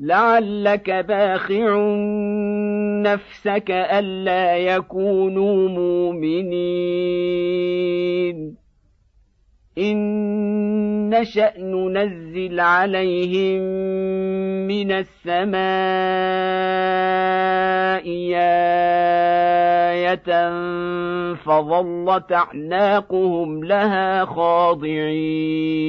لعلك باخع نفسك ألا يكونوا مؤمنين. إن نشأ ننزل عليهم من السماء آية فظلت أعناقهم لها خاضعين.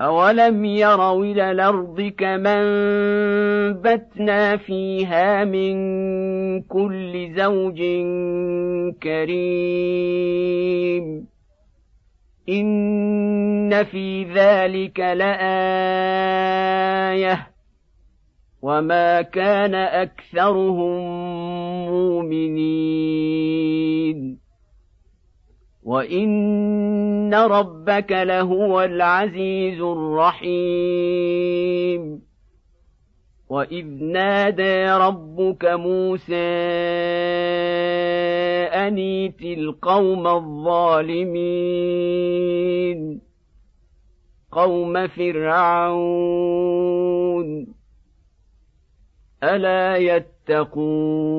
أولم يروا إلى الأرض كما انبتنا فيها من كل زوج كريم إن في ذلك لآية وما كان أكثرهم مؤمنين وان ربك لهو العزيز الرحيم واذ نادى ربك موسى انيت القوم الظالمين قوم فرعون الا يتقون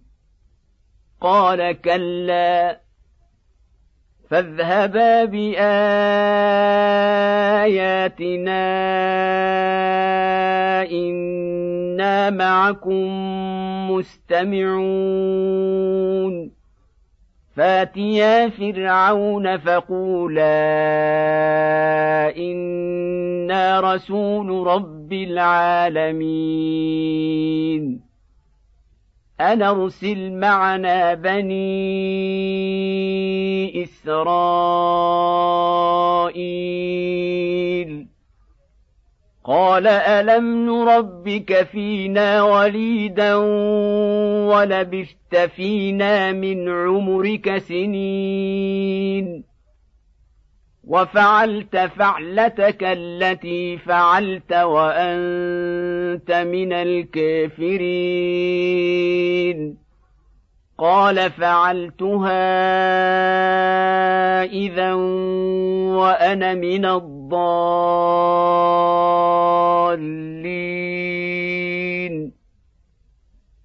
قال كلا فاذهبا بآياتنا إنا معكم مستمعون. فاتيا فرعون فقولا إنا رسول رب العالمين. أن أرسل معنا بني إسرائيل. قال ألم نربك فينا وليدا ولبثت فينا من عمرك سنين؟ وفعلت فعلتك التي فعلت وأنت من الكافرين. قال فعلتها إذا وأنا من الضالين.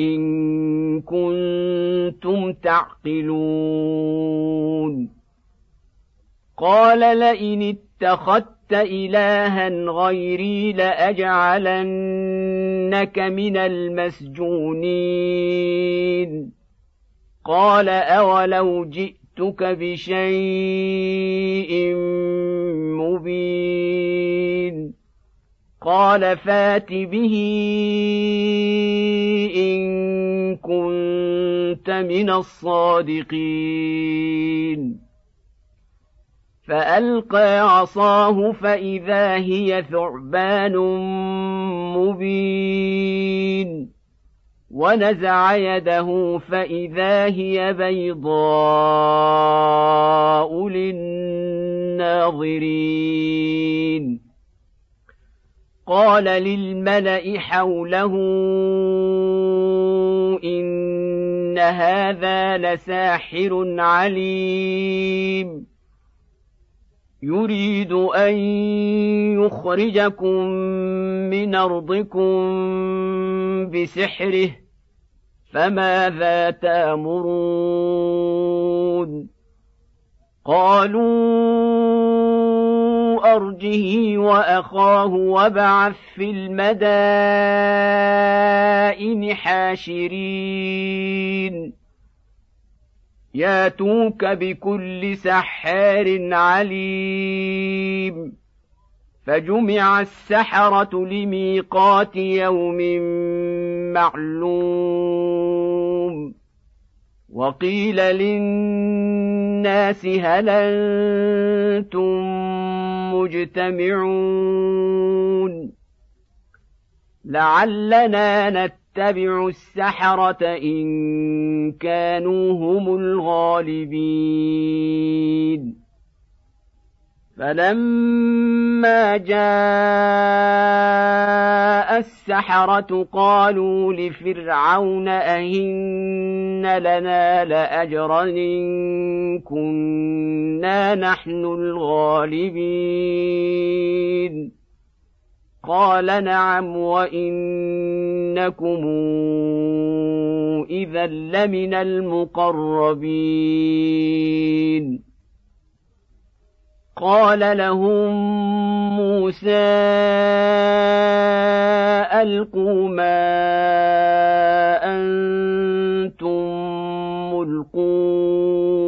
إن كنتم تعقلون. قال لئن اتخذت إلها غيري لأجعلنك من المسجونين. قال أولو جئتك بشيء مبين. قال فات به إن كنت من الصادقين. فألقى عصاه فإذا هي ثعبان مبين. ونزع يده فإذا هي بيضاء للناظرين. قال للملأ حوله إن هذا لساحر عليم. يريد أن يخرجكم من أرضكم بسحره فماذا تأمرون؟ قالوا أرجه وأخاه وابعث في المدائن حاشرين. ياتوك بكل سحار عليم. فجمع السحرة لميقات يوم معلوم. وقيل للناس هل أنتم مجتمعون لعلنا نتبع السحره ان كانوا هم الغالبين فلما جاء السحرة قالوا لفرعون أئن لنا لأجرا إن كنا نحن الغالبين قال نعم وإنكم إذا لمن المقربين قال لهم موسى ألقوا ما أنتم ملقون.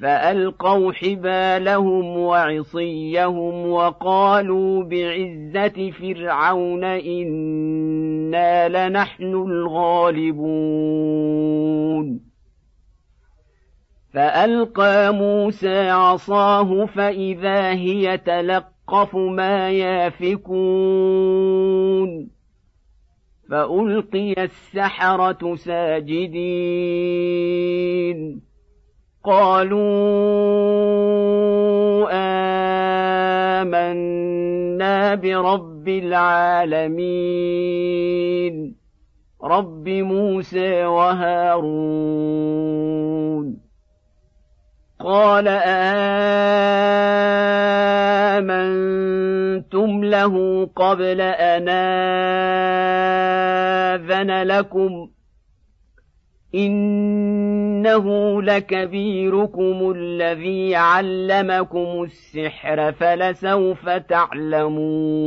فألقوا حبالهم وعصيهم وقالوا بعزة فرعون إنا لنحن الغالبون. فألقى موسى عصاه فإذا هي تلقف ما يافكون. فألقي السحرة ساجدين. قالوا آمنا برب العالمين. رب موسى وهارون. قال آمنتم له قبل أن آذن لكم إنه لكبيركم الذي علمكم السحر فلسوف تعلمون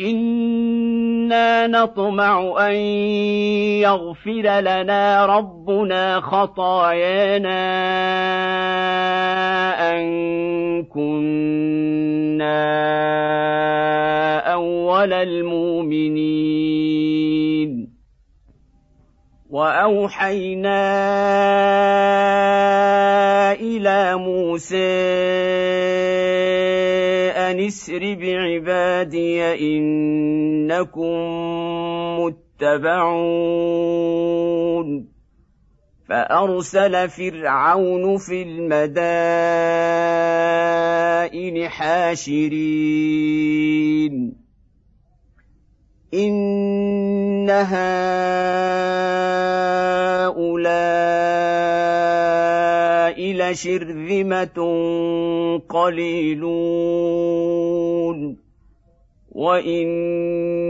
إنا نطمع أن يغفر لنا ربنا خطايانا أن كنا أول المؤمنين وأوحينا إلى موسى أن اسر بعبادي إنكم متبعون. فأرسل فرعون في المدائن حاشرين. إن هؤلاء لشرذمة قليلون وإنهم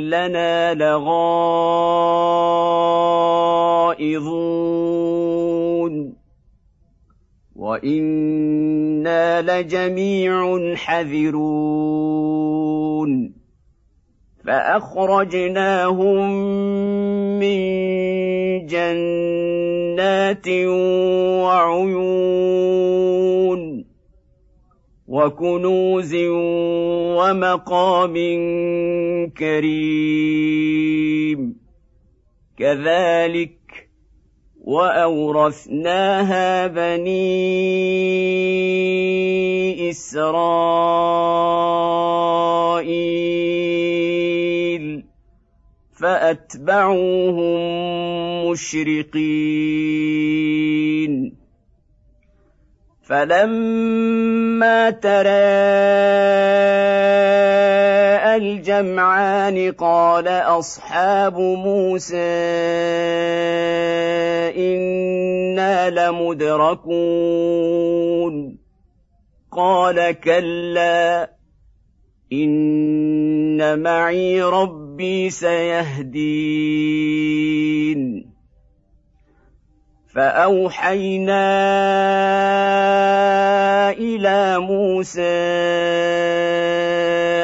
لنا لغائظون وإنا لجميع حذرون فأخرجناهم من جنات وعيون وكنوز ومقام كريم. كذلك وأورثناها بني إسرائيل فأتبعوهم مشرقين. فلما تراءى الجمعان قال أصحاب موسى إنا لمدركون. قال كلا إن معي ربي سيهدين. فأوحينا إلى موسى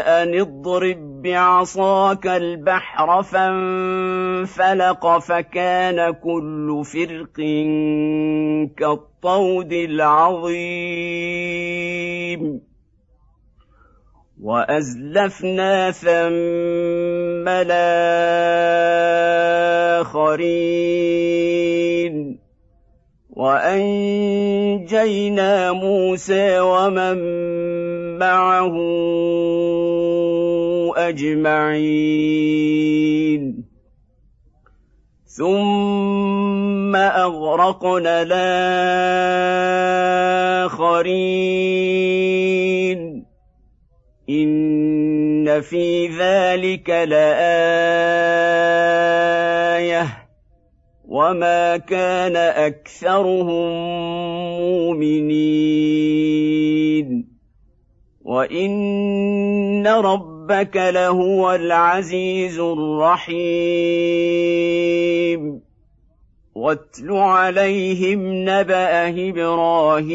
أن اضرب بعصاك البحر فانفلق فكان كل فرق كالطود العظيم. وأزلفنا ثم الآخرين. وأنجينا موسى ومن معه أجمعين. ثم أغرقنا الآخرين. ان في ذلك لايه وما كان اكثرهم مؤمنين وان ربك لهو العزيز الرحيم واتل عليهم نبا إبراهيم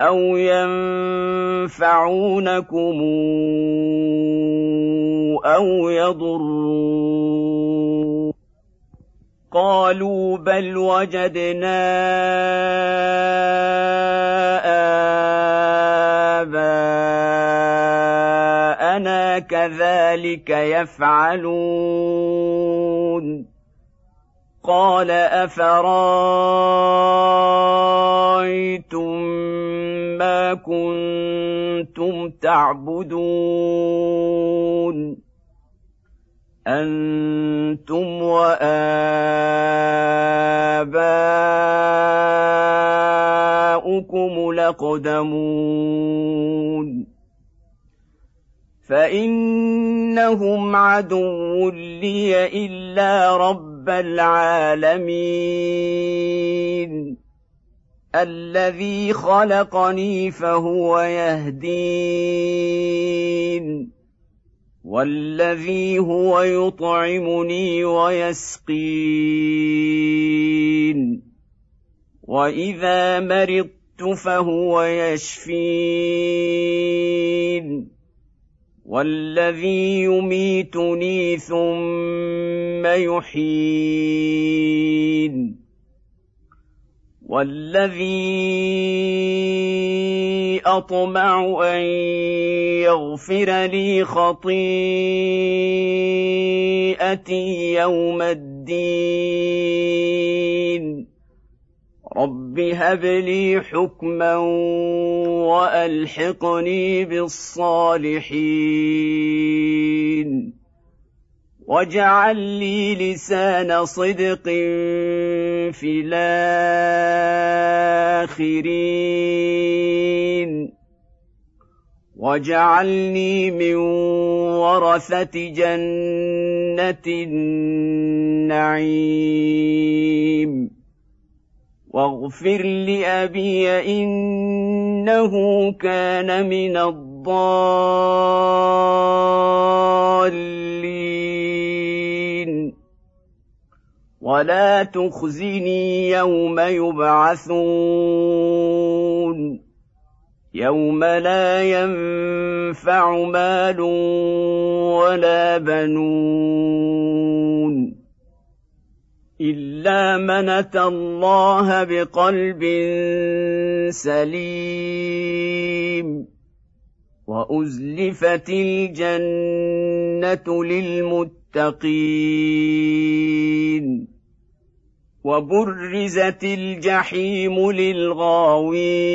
أو ينفعونكم أو يضرون قالوا بل وجدنا آباءنا كذلك يفعلون قال أفرايتم ما كنتم تعبدون؟ أنتم وآباؤكم لقدمون فإن انهم عدو لي الا رب العالمين. الذي خلقني فهو يهدين. والذي هو يطعمني ويسقين. وإذا مرضت فهو يشفين. والذي يميتني ثم يحيين والذي اطمع ان يغفر لي خطيئتي يوم الدين رب هب لي حكما والحقني بالصالحين واجعل لي لسان صدق في الاخرين واجعلني من ورثه جنه النعيم واغفر لأبي إنه كان من الضالين. ولا تخزني يوم يبعثون. يوم لا ينفع مال ولا بنون. الا من اتى الله بقلب سليم وازلفت الجنه للمتقين وبرزت الجحيم للغاوين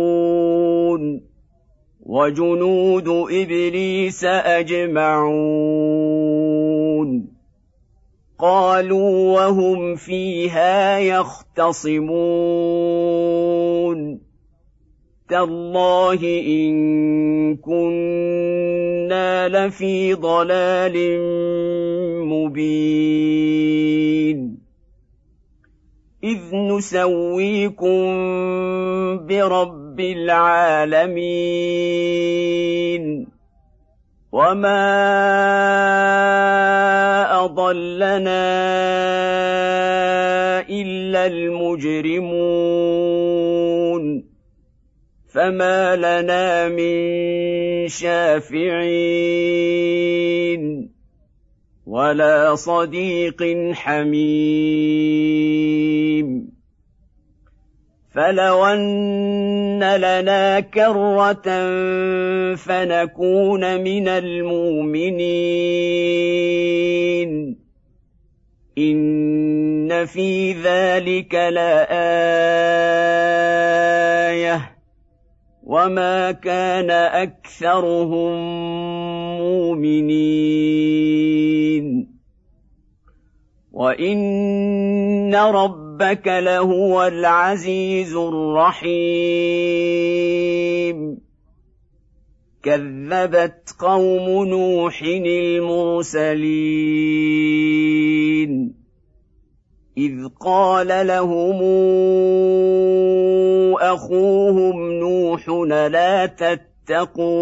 وجنود ابليس اجمعون قالوا وهم فيها يختصمون تالله ان كنا لفي ضلال مبين اذ نسويكم برب العالمين. وما اضلنا الا المجرمون. فما لنا من شافعين. ولا صديق حميم. فلو ان لنا كره فنكون من المؤمنين ان في ذلك لايه وما كان اكثرهم مؤمنين وان ربك لهو العزيز الرحيم. كذبت قوم نوح المرسلين. إذ قال لهم أخوهم نوح لا تتقون.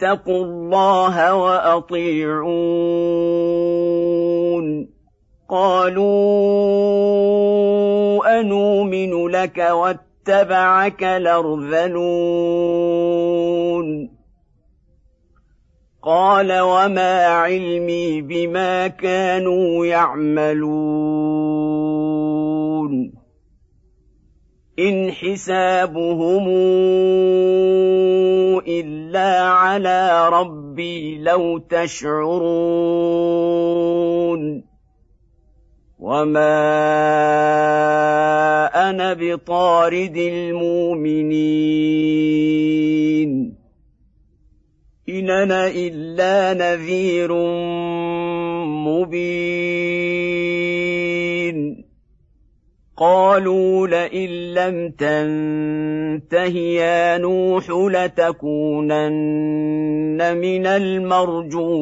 فاتقوا الله وأطيعون. قالوا أنومن لك واتبعك الأرذلون. قال وما علمي بما كانوا يعملون. ان حسابهم الا على ربي لو تشعرون وما أنا بطارد المؤمنين إن أنا إلا نذير مبين قالوا لئن لم تنته يا نوح لتكونن من المرجومين.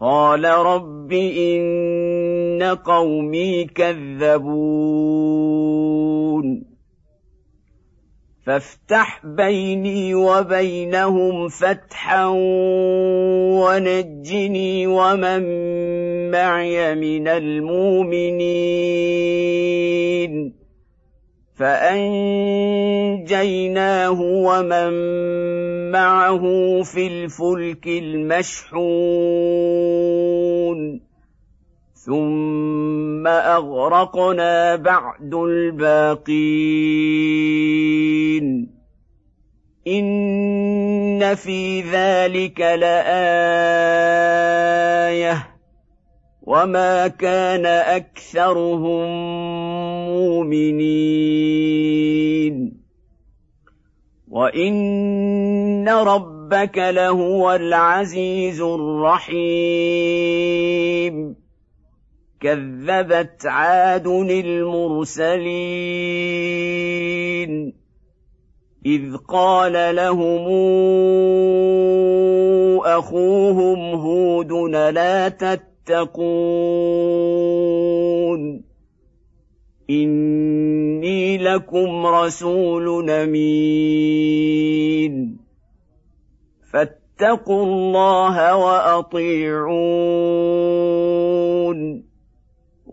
قال رب إن قومي كذبون. فافتح بيني وبينهم فتحا ونجني ومن معي من المؤمنين. فأنجيناه ومن معه في الفلك المشحون. ثم اغرقنا بعد الباقين ان في ذلك لايه وما كان اكثرهم مؤمنين وان ربك لهو العزيز الرحيم كذبت عاد المرسلين. إذ قال لهم أخوهم هود لا تتقون. إني لكم رسول أمين. فاتقوا الله وأطيعون.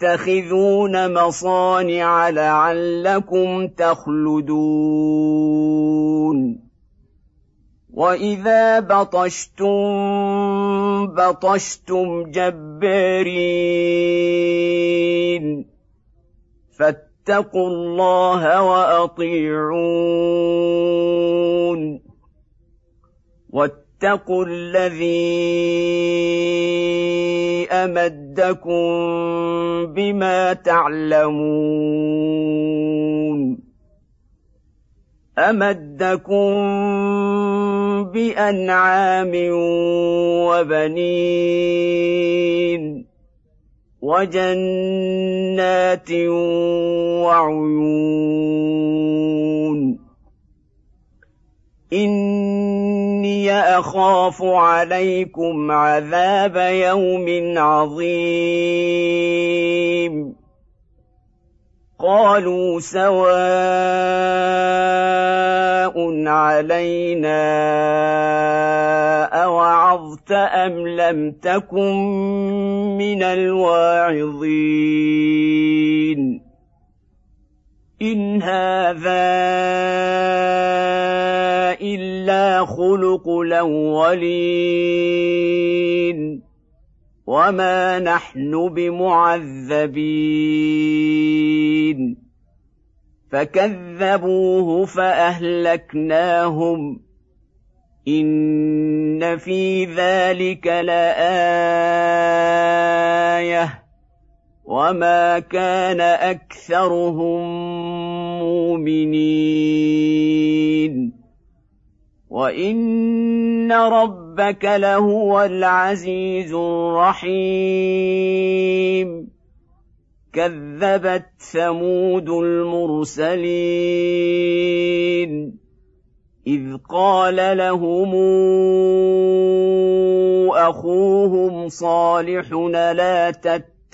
تتخذون مصانع لعلكم تخلدون. وإذا بطشتم بطشتم جبارين. فاتقوا الله وأطيعون. واتقوا الذي امدكم بما تعلمون امدكم بانعام وبنين وجنات وعيون إني أخاف عليكم عذاب يوم عظيم. قالوا سواء علينا أوعظت أم لم تكن من الواعظين. ان هذا الا خلق الاولين وما نحن بمعذبين فكذبوه فاهلكناهم ان في ذلك لايه وما كان اكثرهم مؤمنين وان ربك لهو العزيز الرحيم كذبت ثمود المرسلين اذ قال لهم اخوهم صالح لا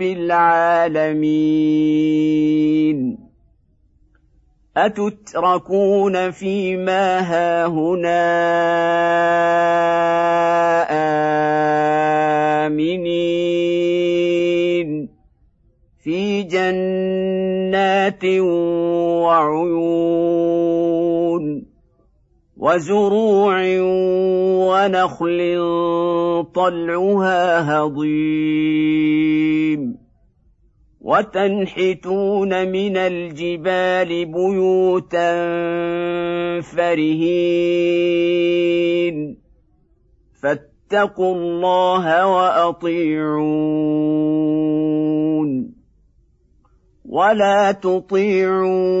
رب العالمين. أتتركون فيما هاهنا آمنين. في جنات وعيون وزروع ونخل طلعها هضيم. وتنحتون من الجبال بيوتا فرهين. فاتقوا الله وأطيعون. ولا تطيعوا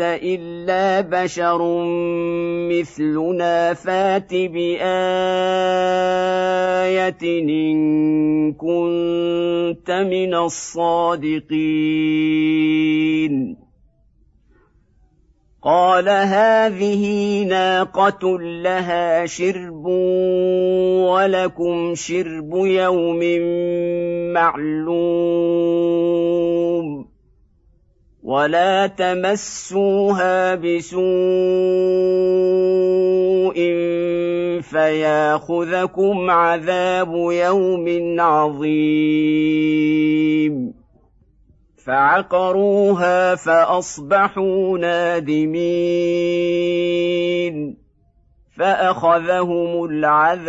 انت الا بشر مثلنا فات بايه ان كنت من الصادقين قال هذه ناقه لها شرب ولكم شرب يوم معلوم ولا تمسوها بسوء فياخذكم عذاب يوم عظيم فعقروها فاصبحوا نادمين فاخذهم العذاب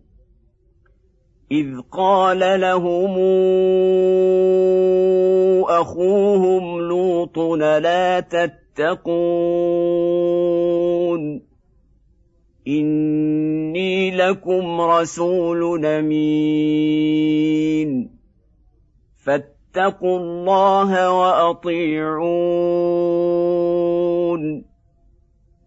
إذ قال لهم أخوهم لوط لا تتقون إني لكم رسول أمين فاتقوا الله وأطيعون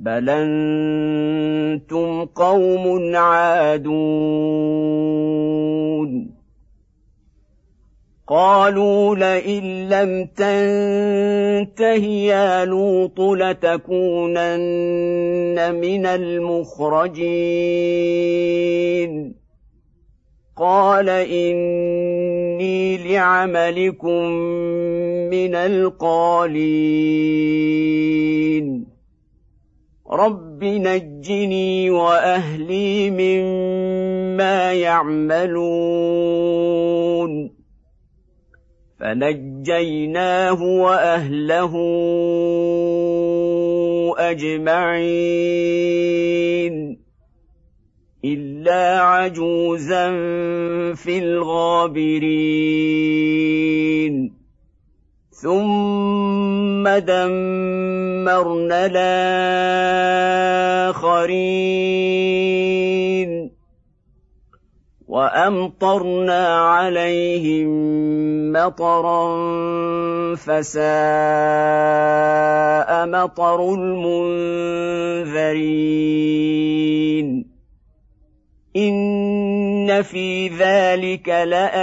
بل أنتم قوم عادون قالوا لئن لم تنته يا لوط لتكونن من المخرجين قال اني لعملكم من القالين رب نجني واهلي مما يعملون فنجيناه واهله اجمعين الا عجوزا في الغابرين ثم دمرنا الاخرين وامطرنا عليهم مطرا فساء مطر المنذرين ان في ذلك لايه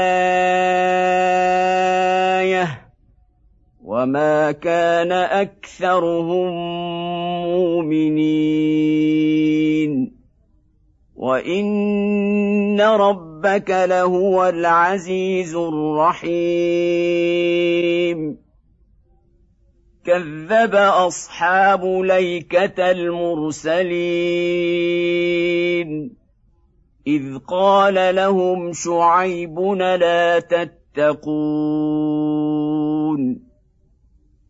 وما كان اكثرهم مؤمنين وان ربك لهو العزيز الرحيم كذب اصحاب ليكه المرسلين اذ قال لهم شعيب لا تتقون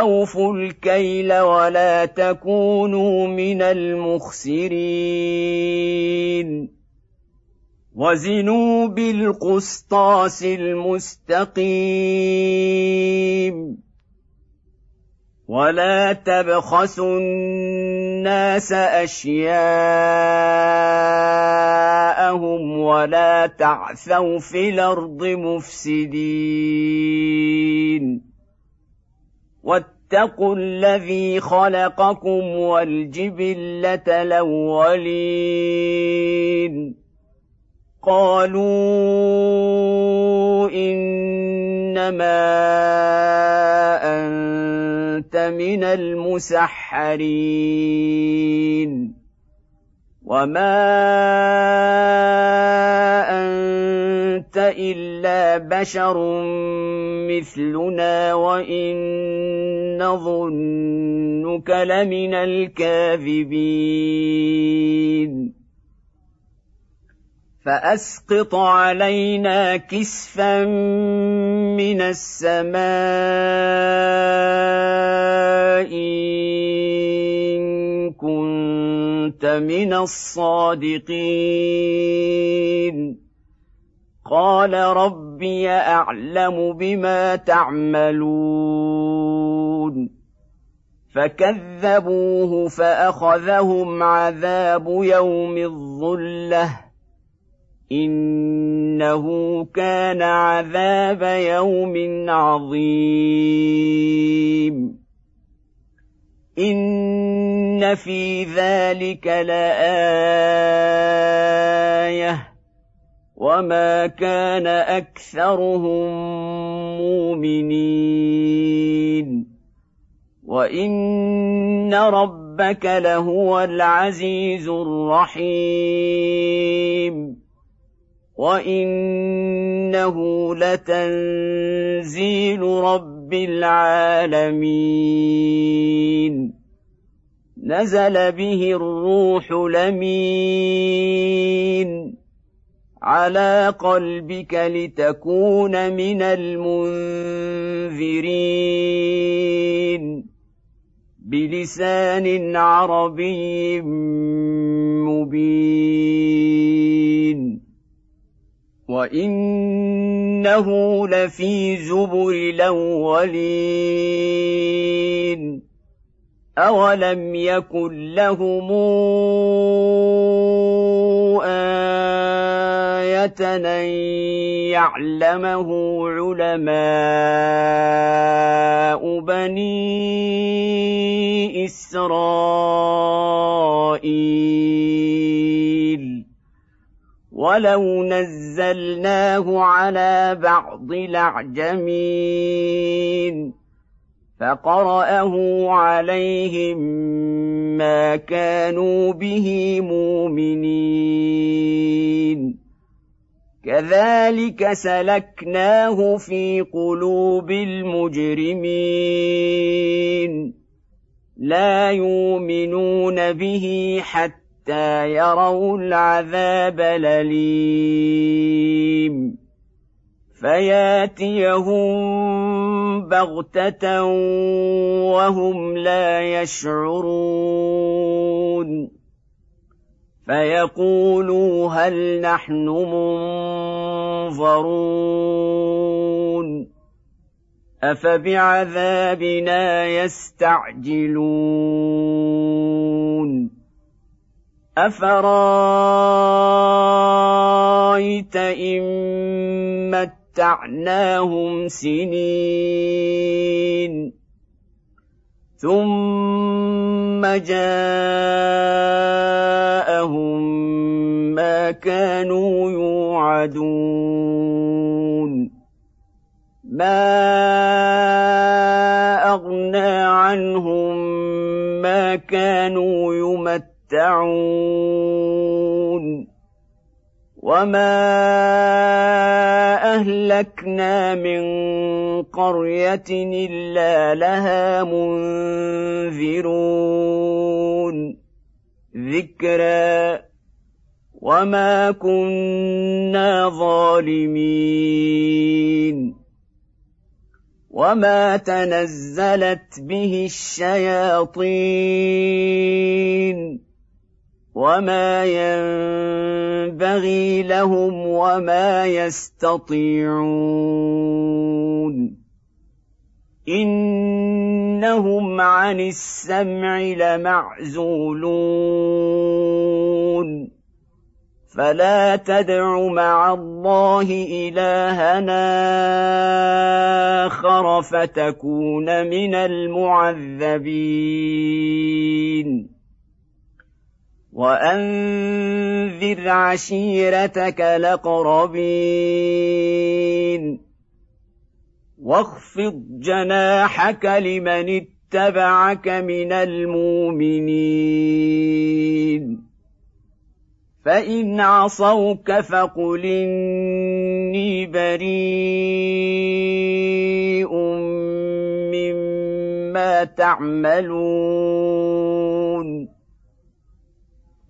أوفوا الكيل ولا تكونوا من المخسرين. وزنوا بالقسطاس المستقيم. ولا تبخسوا الناس أشياءهم ولا تعثوا في الأرض مفسدين. واتقوا الذي خلقكم والجبلة الأولين. قالوا إنما أنت من المسحرين. وما انت الا بشر مثلنا وان نظنك لمن الكاذبين فاسقط علينا كسفا من السماء كنت من الصادقين. قال ربي أعلم بما تعملون. فكذبوه فأخذهم عذاب يوم الظلة. إنه كان عذاب يوم عظيم. ان في ذلك لايه وما كان اكثرهم مؤمنين وان ربك لهو العزيز الرحيم وانه لتنزيل رب العالمين نزل به الروح لمين على قلبك لتكون من المنذرين بلسان عربي مبين وإنه لفي زبر الأولين أولم يكن لهم آية أن يعلمه علماء بني إسرائيل ولو نزلناه على بعض الأعجمين فقرأه عليهم ما كانوا به مؤمنين. كذلك سلكناه في قلوب المجرمين. لا يؤمنون به حتى يروا العذاب الأليم. فياتيهم بغتة وهم لا يشعرون. فيقولوا هل نحن منظرون. أفبعذابنا يستعجلون. أفرأيت إن متعناهم سنين. ثم جاءهم ما كانوا يوعدون. ما أغنى عنهم ما كانوا يمتعون. وما اهلكنا من قريه الا لها منذرون ذكرى وما كنا ظالمين وما تنزلت به الشياطين وما ينبغي لهم وما يستطيعون انهم عن السمع لمعزولون فلا تدع مع الله الهنا اخر فتكون من المعذبين وأنذر عشيرتك الأقربين. واخفض جناحك لمن اتبعك من المؤمنين. فإن عصوك فقل إني بريء مما تعملون.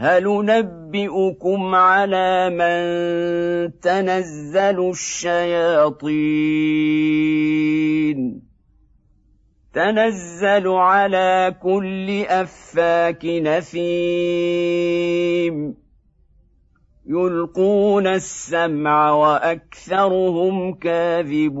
هل ننبئكم على من تنزل الشياطين؟ تنزل على كل أفاك نثيم يلقون السمع وأكثرهم كاذبون.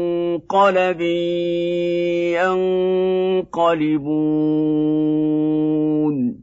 منقلب ينقلبون